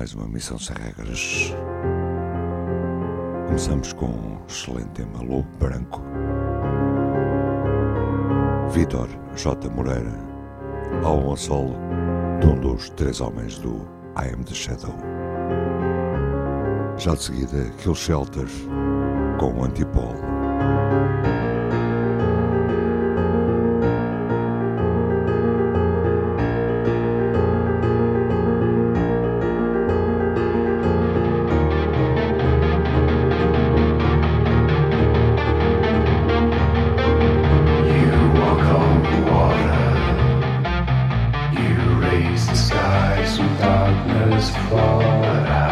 Mais uma missão sem regras. Começamos com um excelente tema Lobo Branco. Vitor J. Moreira, ao solo de um dos três homens do I Am the Shadow. Já de seguida, Kill Shelter com o is caught out.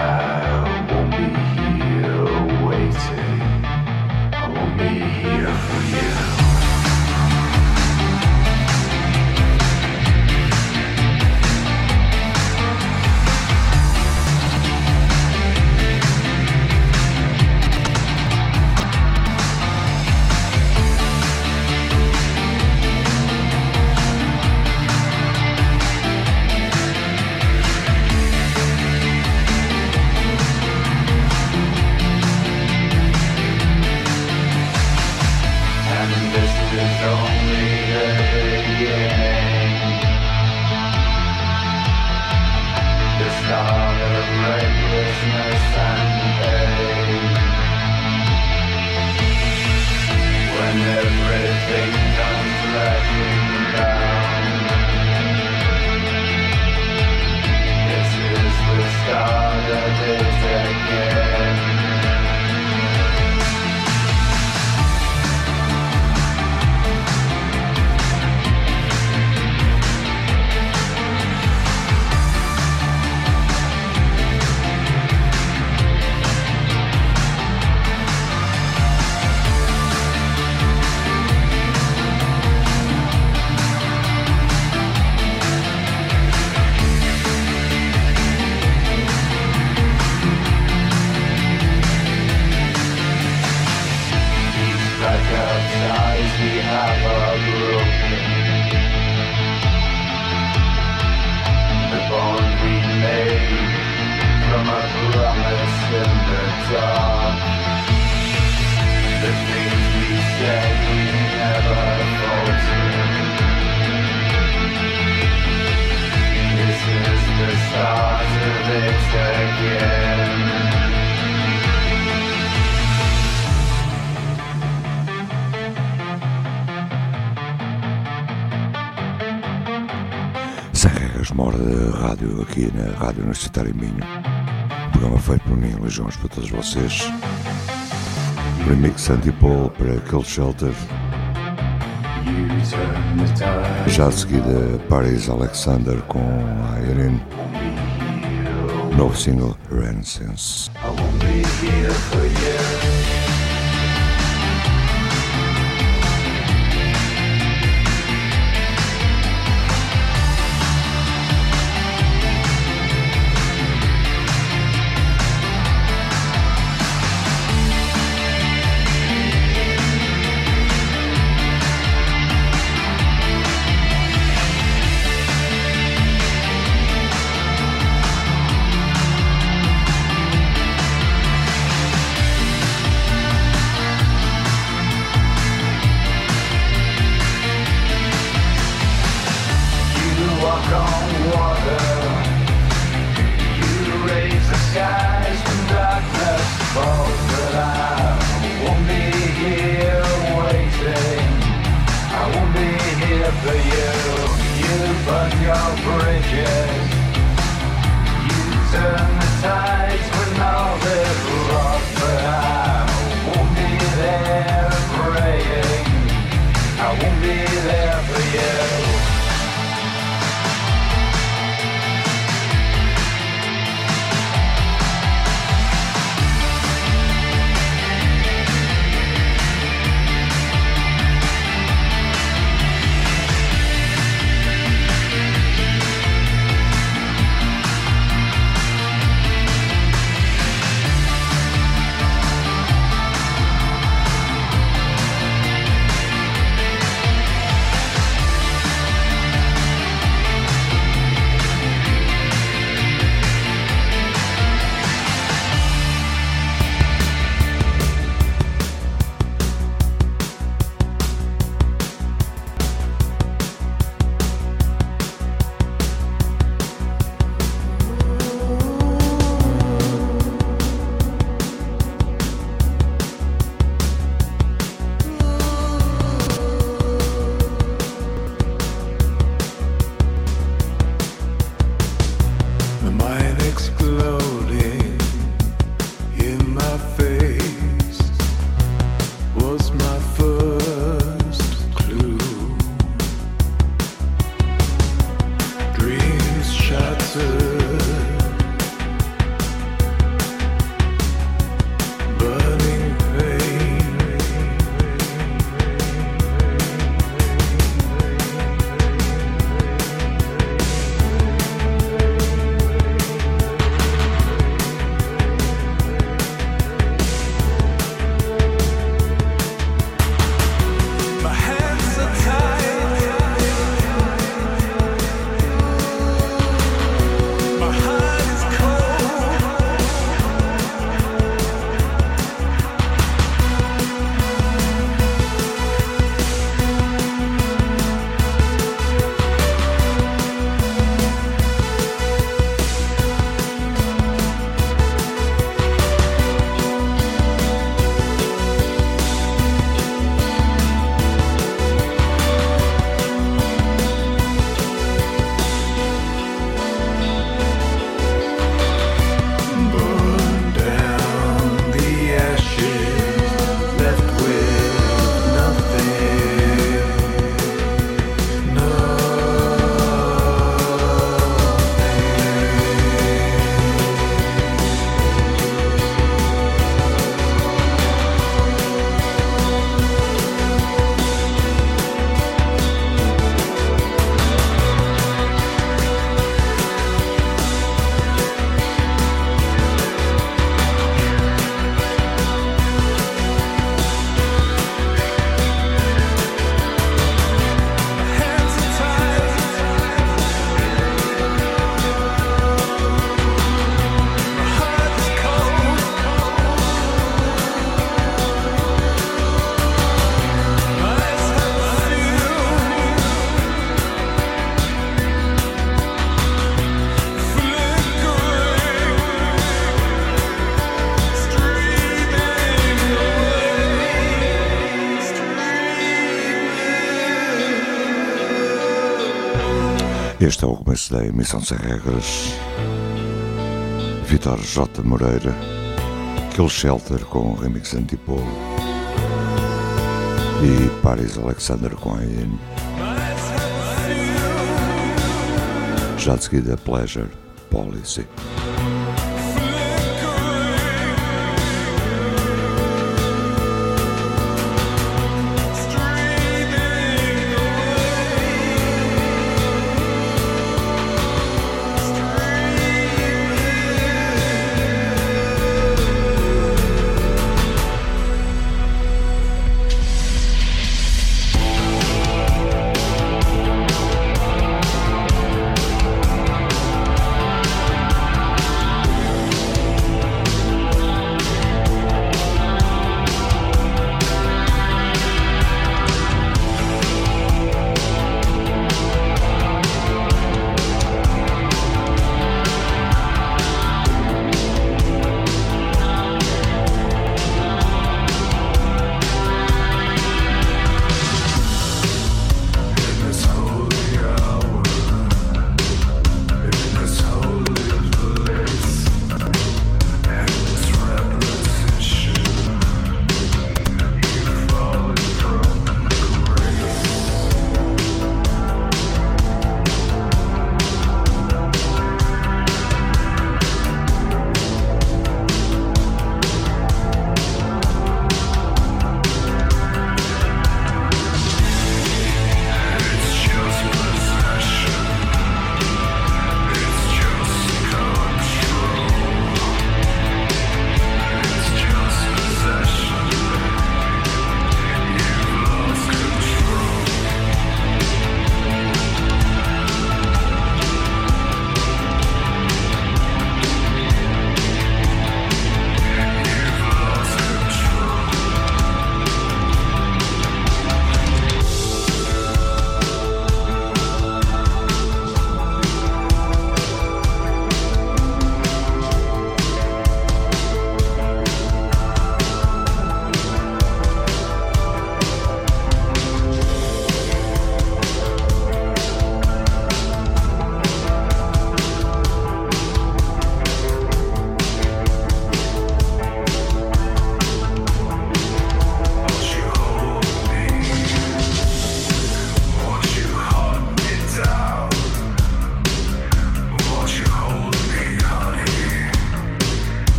Antipol. aqui na Rádio Universitária Minho. Um programa feito por mim, Legiões, para todos vocês. Remix Antipol para Kill Shelter. Já a seguida, Paris Alexander com Irene. Novo single, Renaissance. Este é o começo da emissão sem regras. Vitor J. Moreira, Kill Shelter com o remix Antipolo e Paris Alexander com a IN. Já de seguida, Pleasure Policy.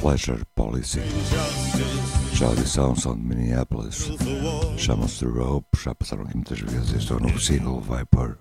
Pleasure Policy. Já a audição são de Minneapolis. Chamam-se The Rope, já passaram aqui muitas vezes. Este é o novo single Viper.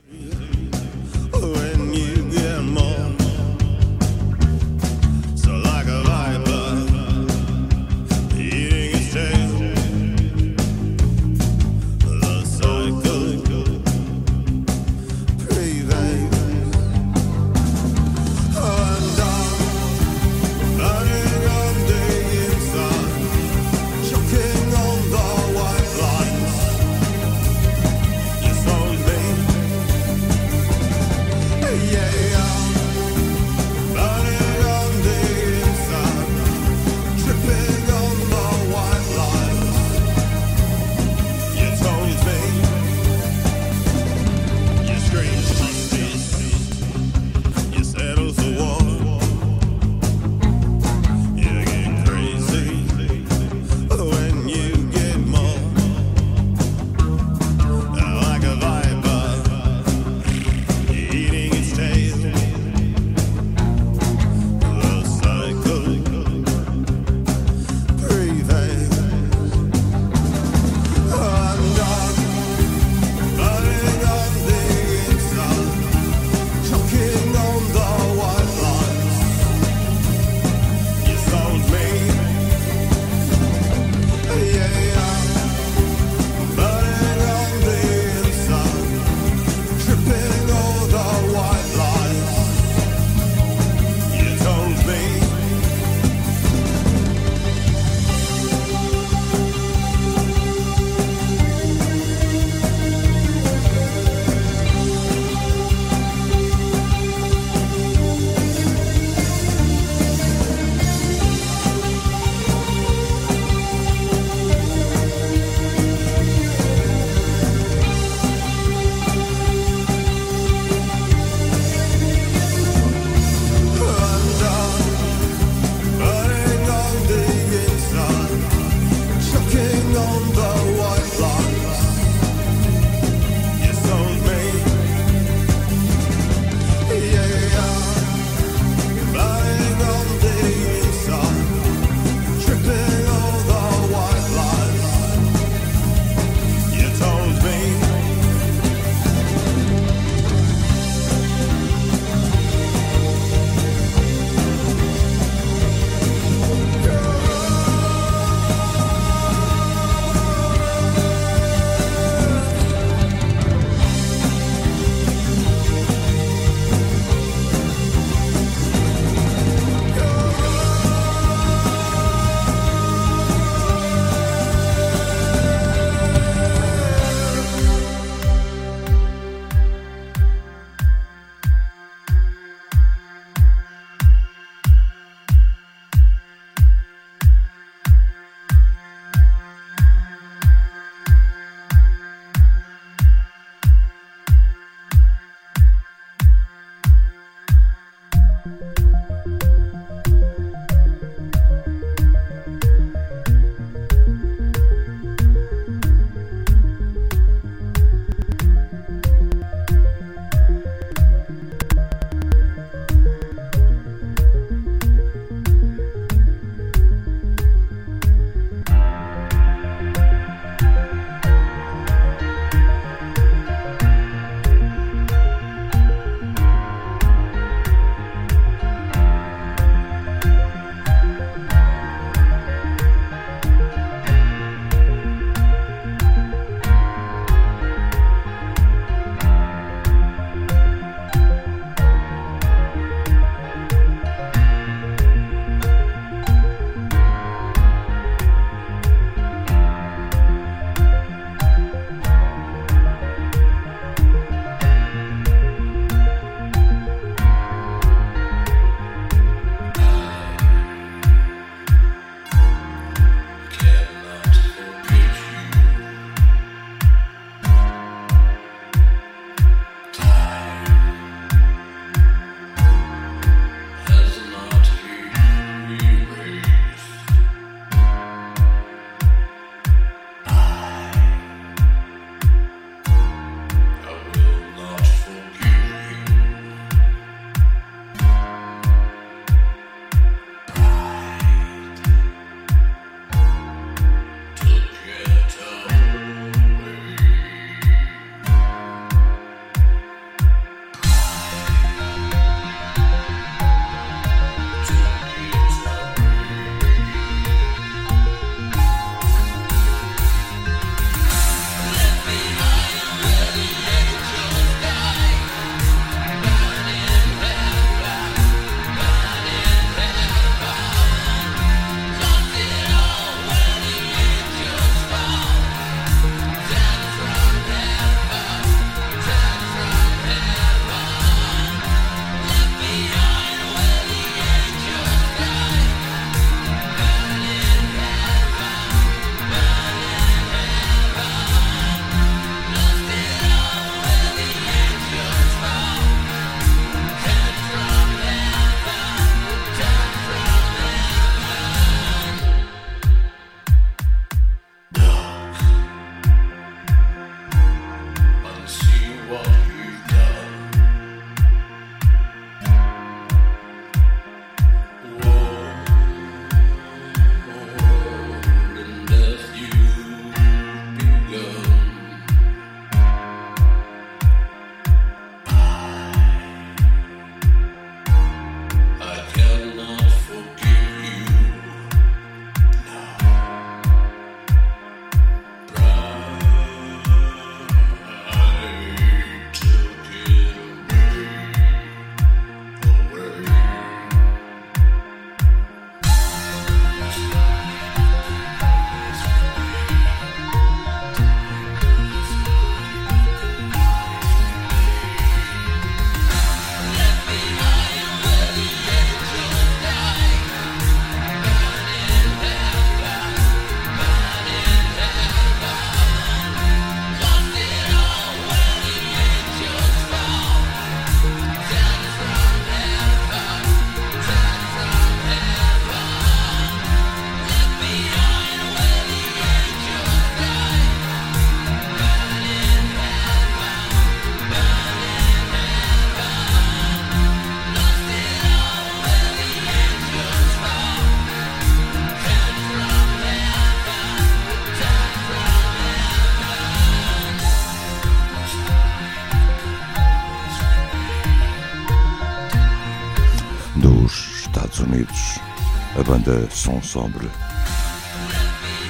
A banda Som Sombre,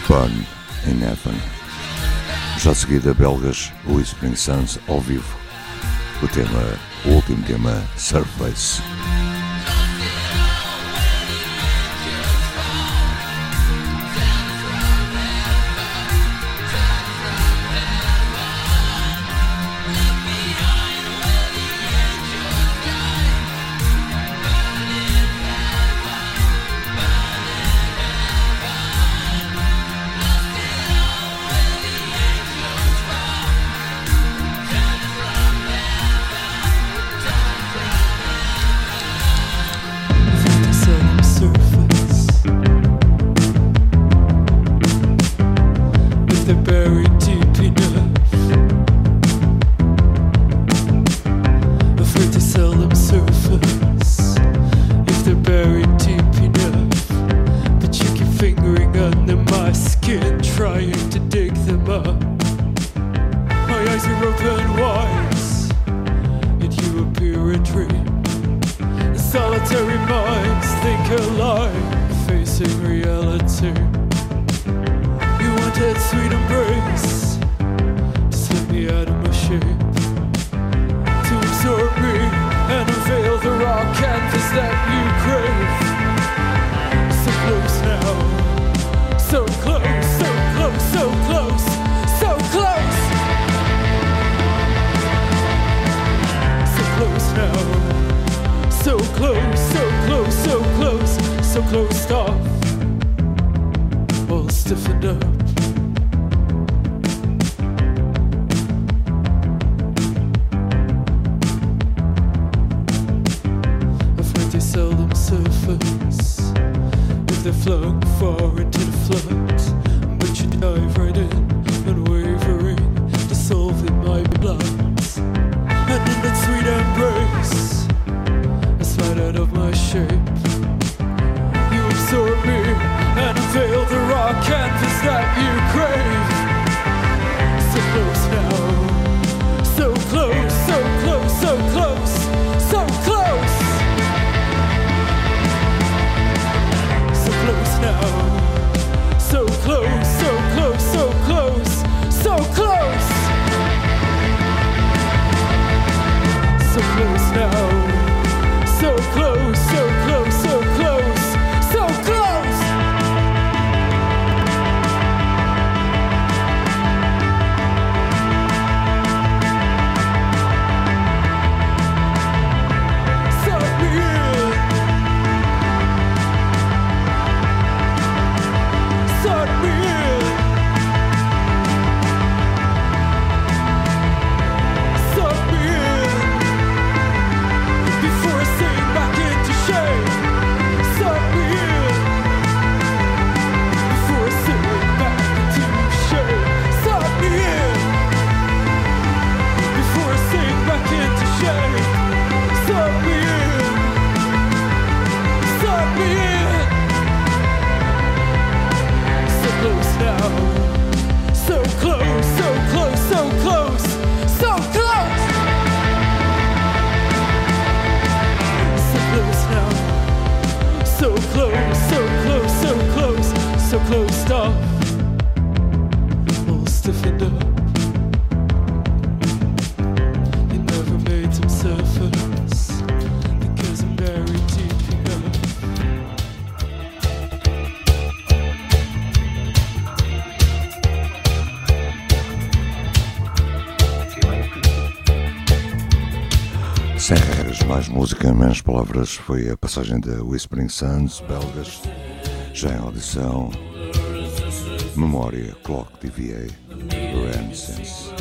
Burn in Heaven. Já seguida, belgas Whispering Suns ao vivo, o tema, o último tema, Surface. Palavras foi a passagem da Whispering Suns, belgas, já em audição, Memória, Clock DVA, Renaissance.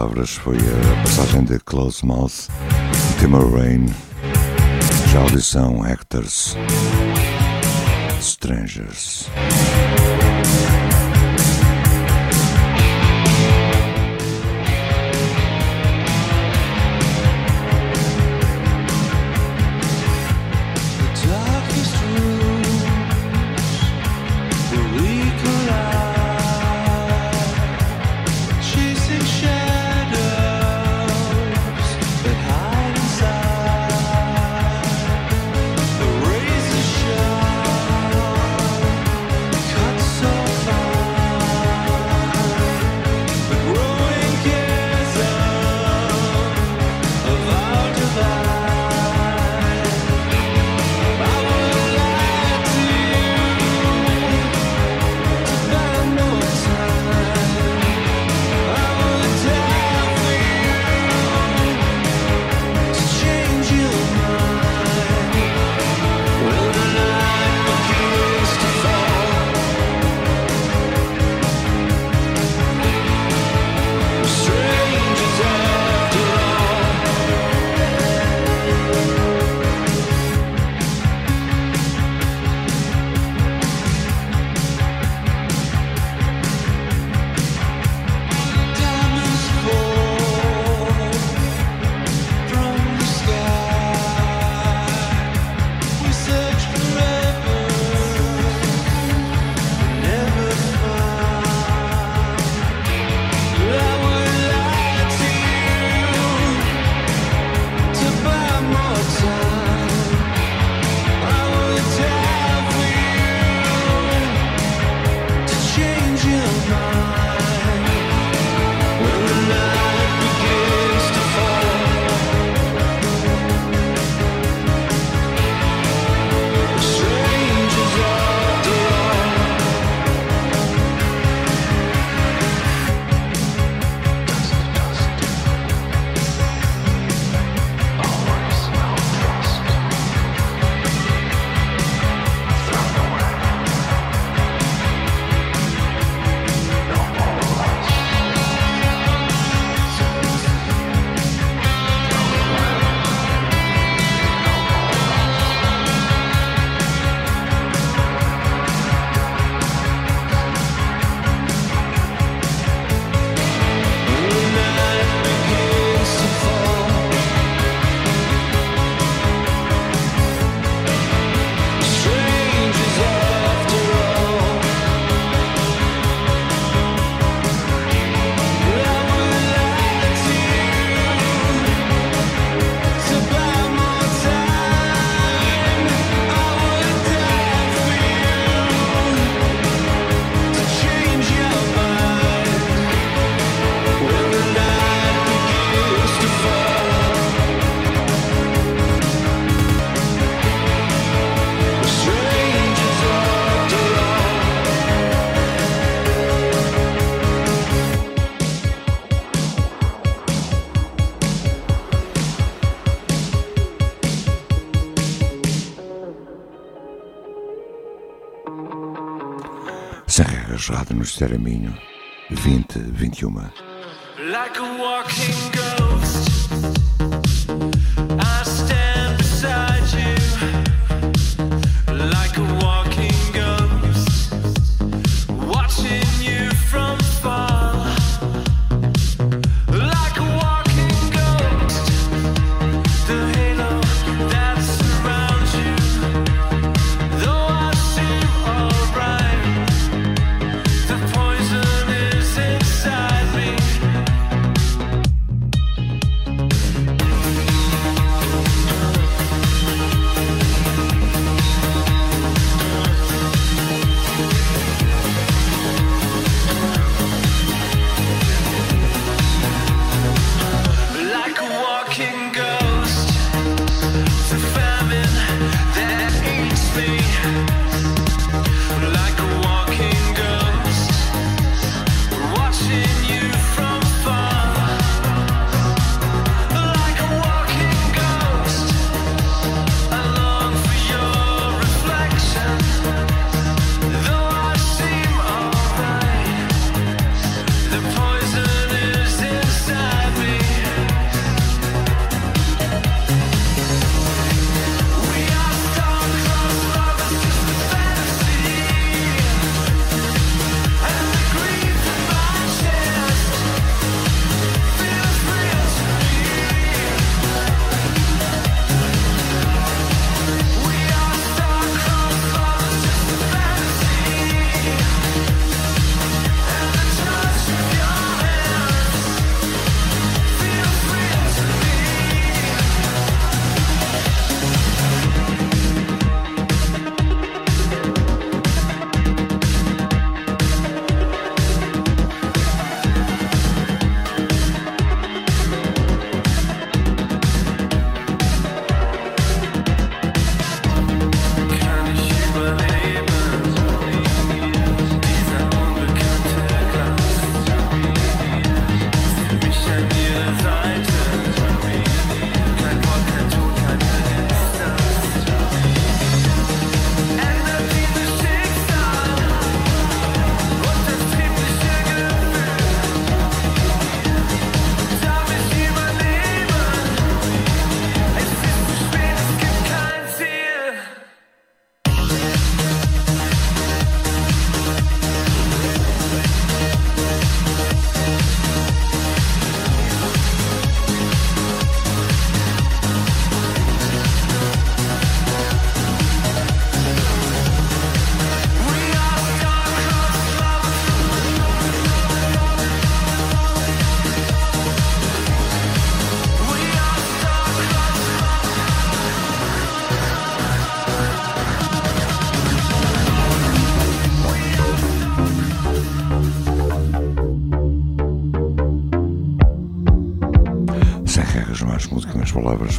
Palavras foi a passagem de Close Mouth, Timor Rain, já audição Actors, Strangers. Rádio no Esteraminho, 2021. Like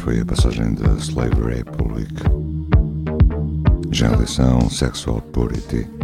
foi a passagem da Slavery Republic. Já a lição Sexual Purity.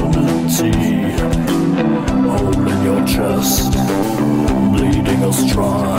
Unity, holding your chest, bleeding us dry.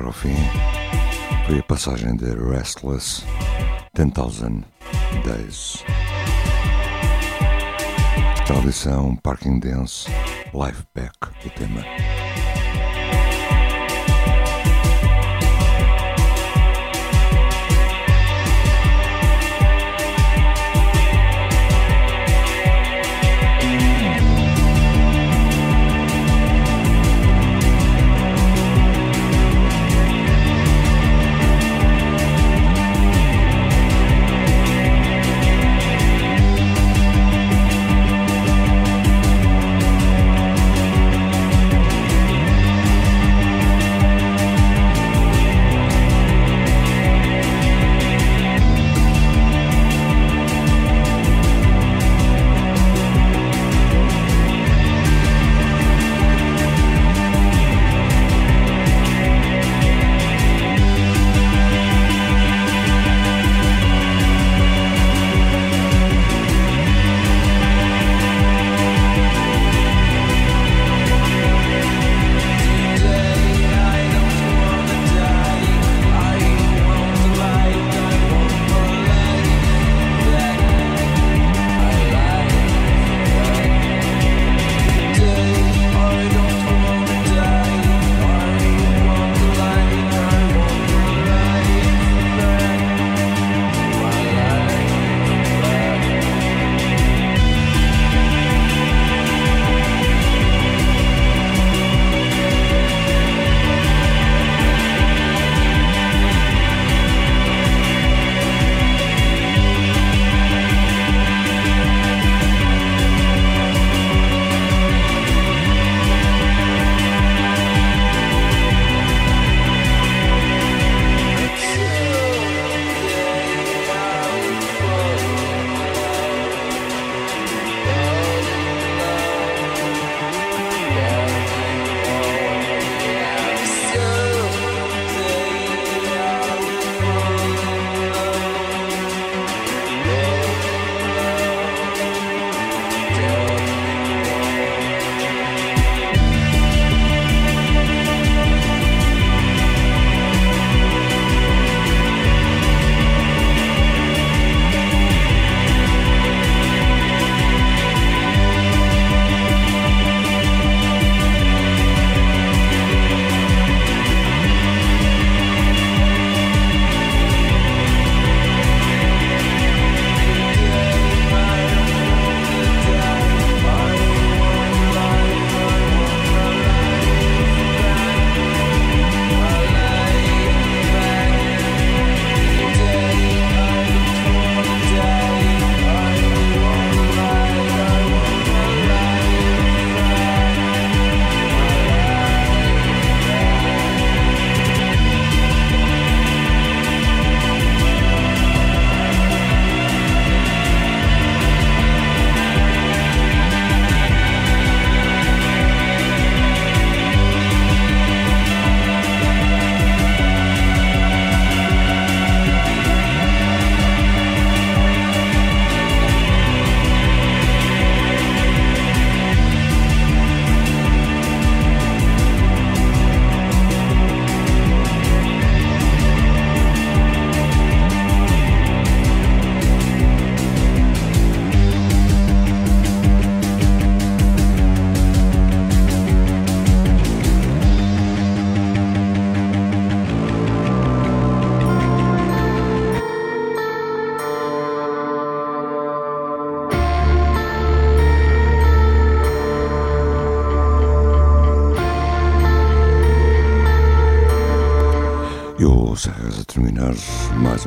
Chegar ao fim foi a passagem de Restless 10,000 Days. Tradição Parking Dance Life Back, o tema.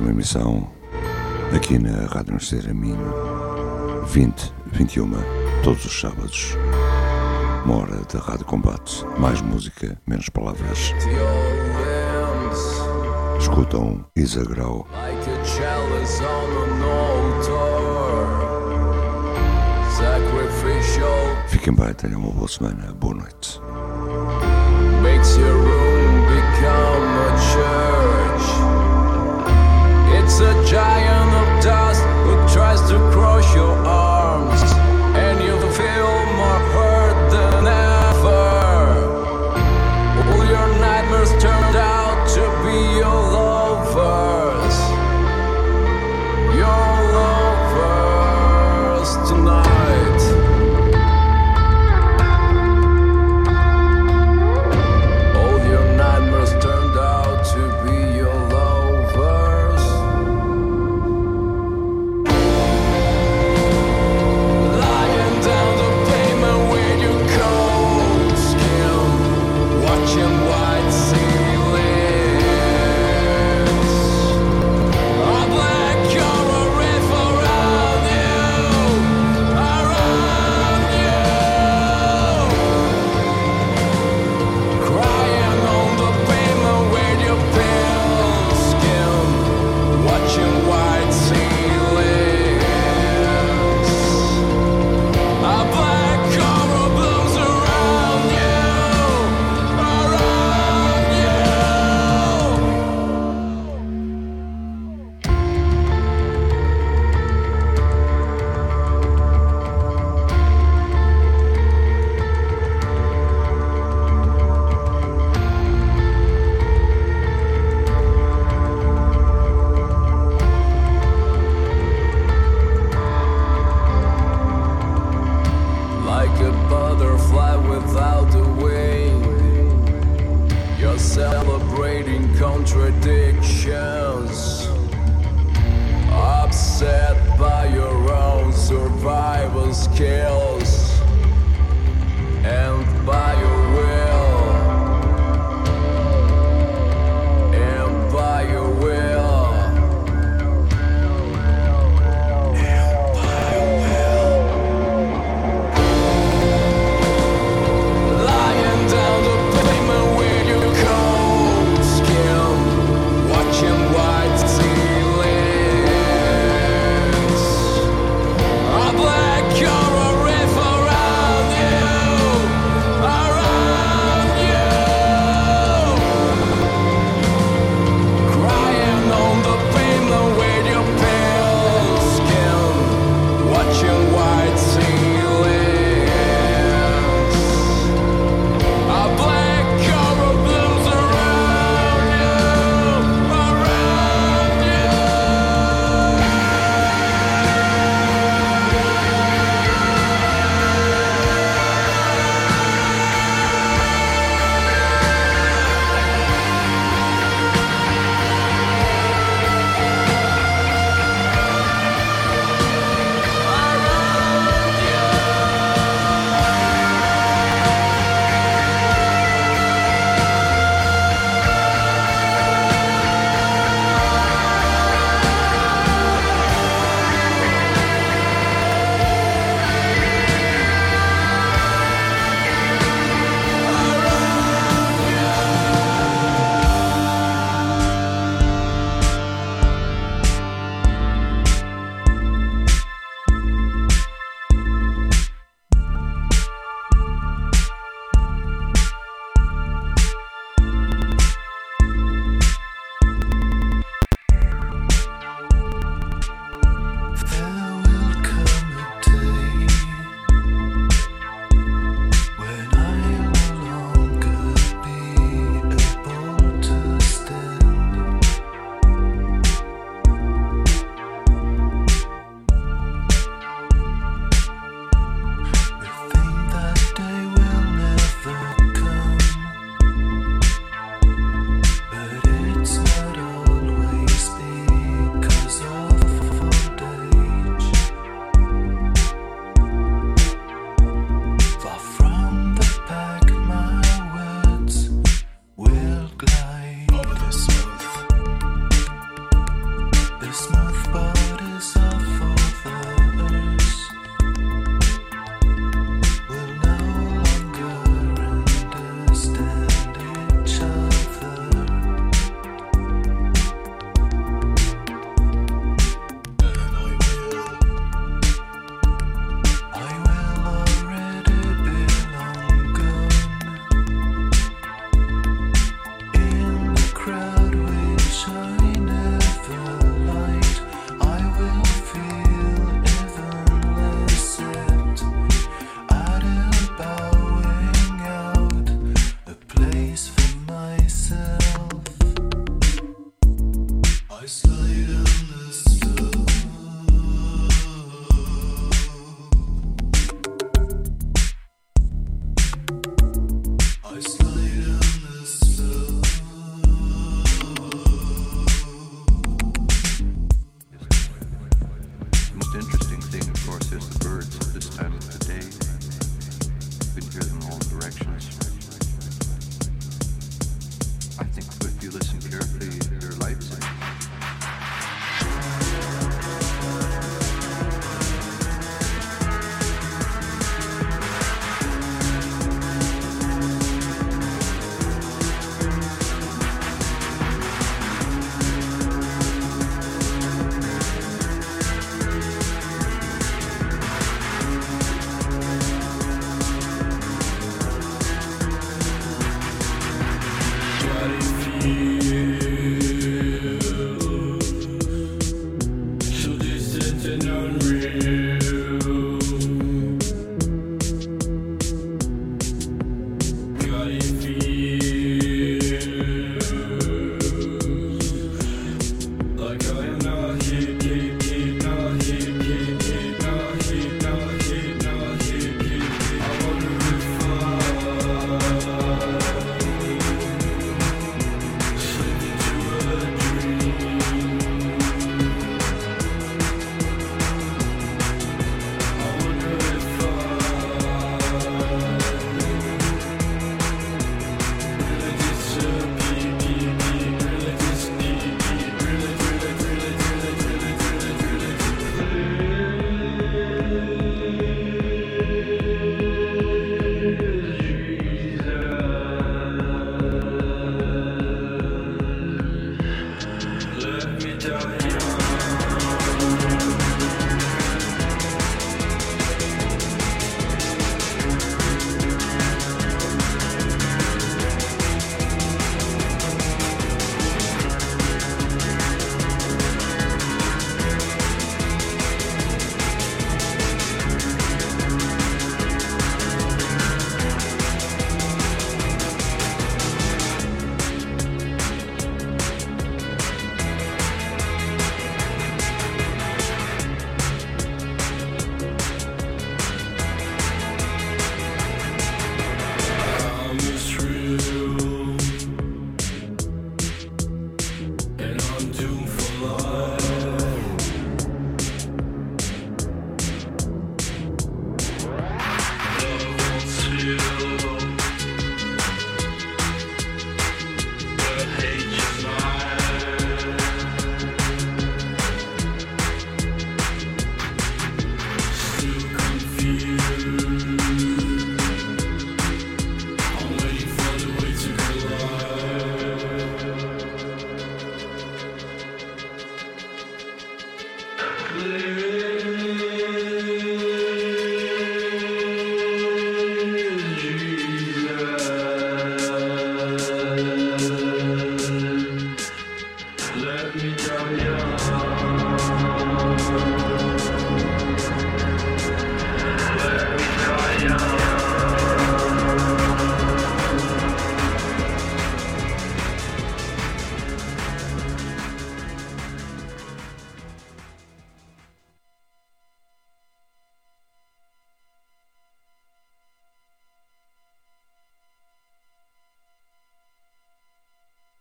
Uma emissão aqui na Rádio Nascer Minho. 20, 21, todos os sábados. Uma hora da Rádio Combate. Mais música, menos palavras. Escutam Isa Grau. Fiquem bem, tenham uma boa semana. Boa noite. across your arms.